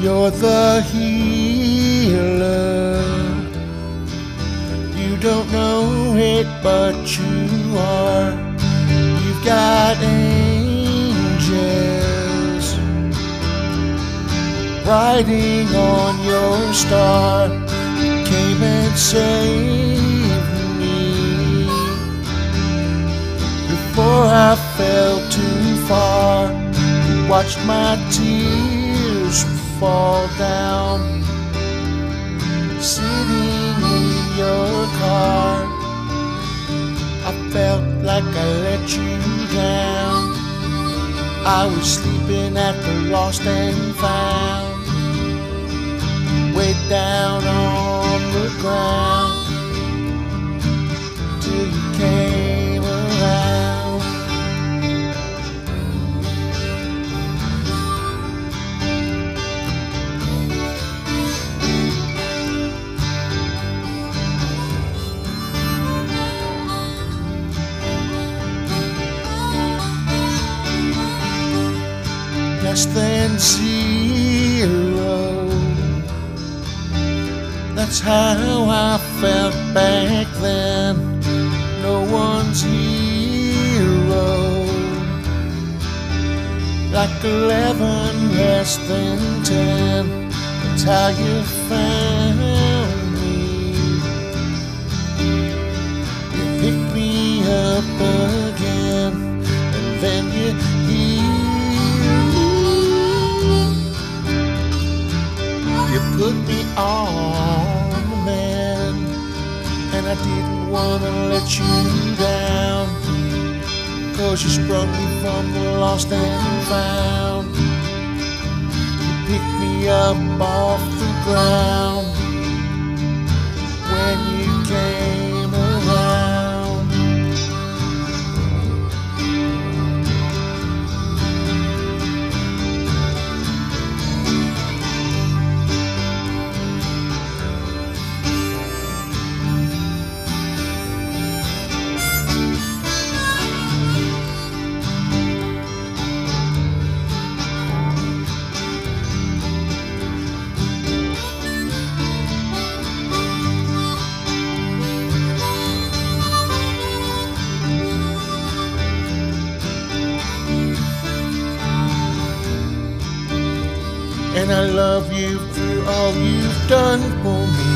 You're the healer. You don't know it, but you are. You've got angels riding on your star. You came and saved me before I fell too far. You watched my tears fall down, sitting in your car. I felt like I let you down. I was sleeping at the lost and found, way down on less than zero. That's how I felt back then. No one's hero. Like eleven less than ten. That's how you found me. You picked me up again, and then you I didn't wanna let you down. Cause you sprung me from the lost and found. You picked me up off the ground And I love you for all you've done for me.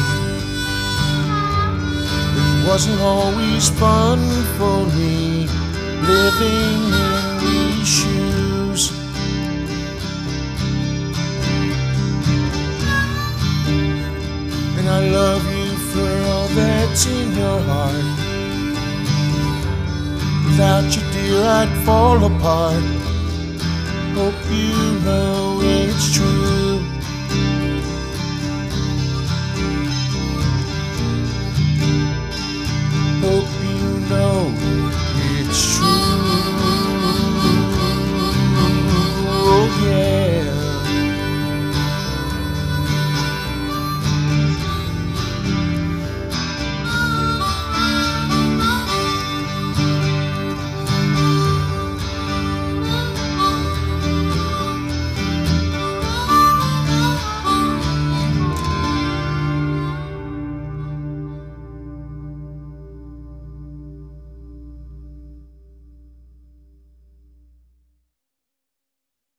It wasn't always fun for me living in these shoes. And I love you for all that's in your heart. Without you, dear, I'd fall apart. Hope you know it's true.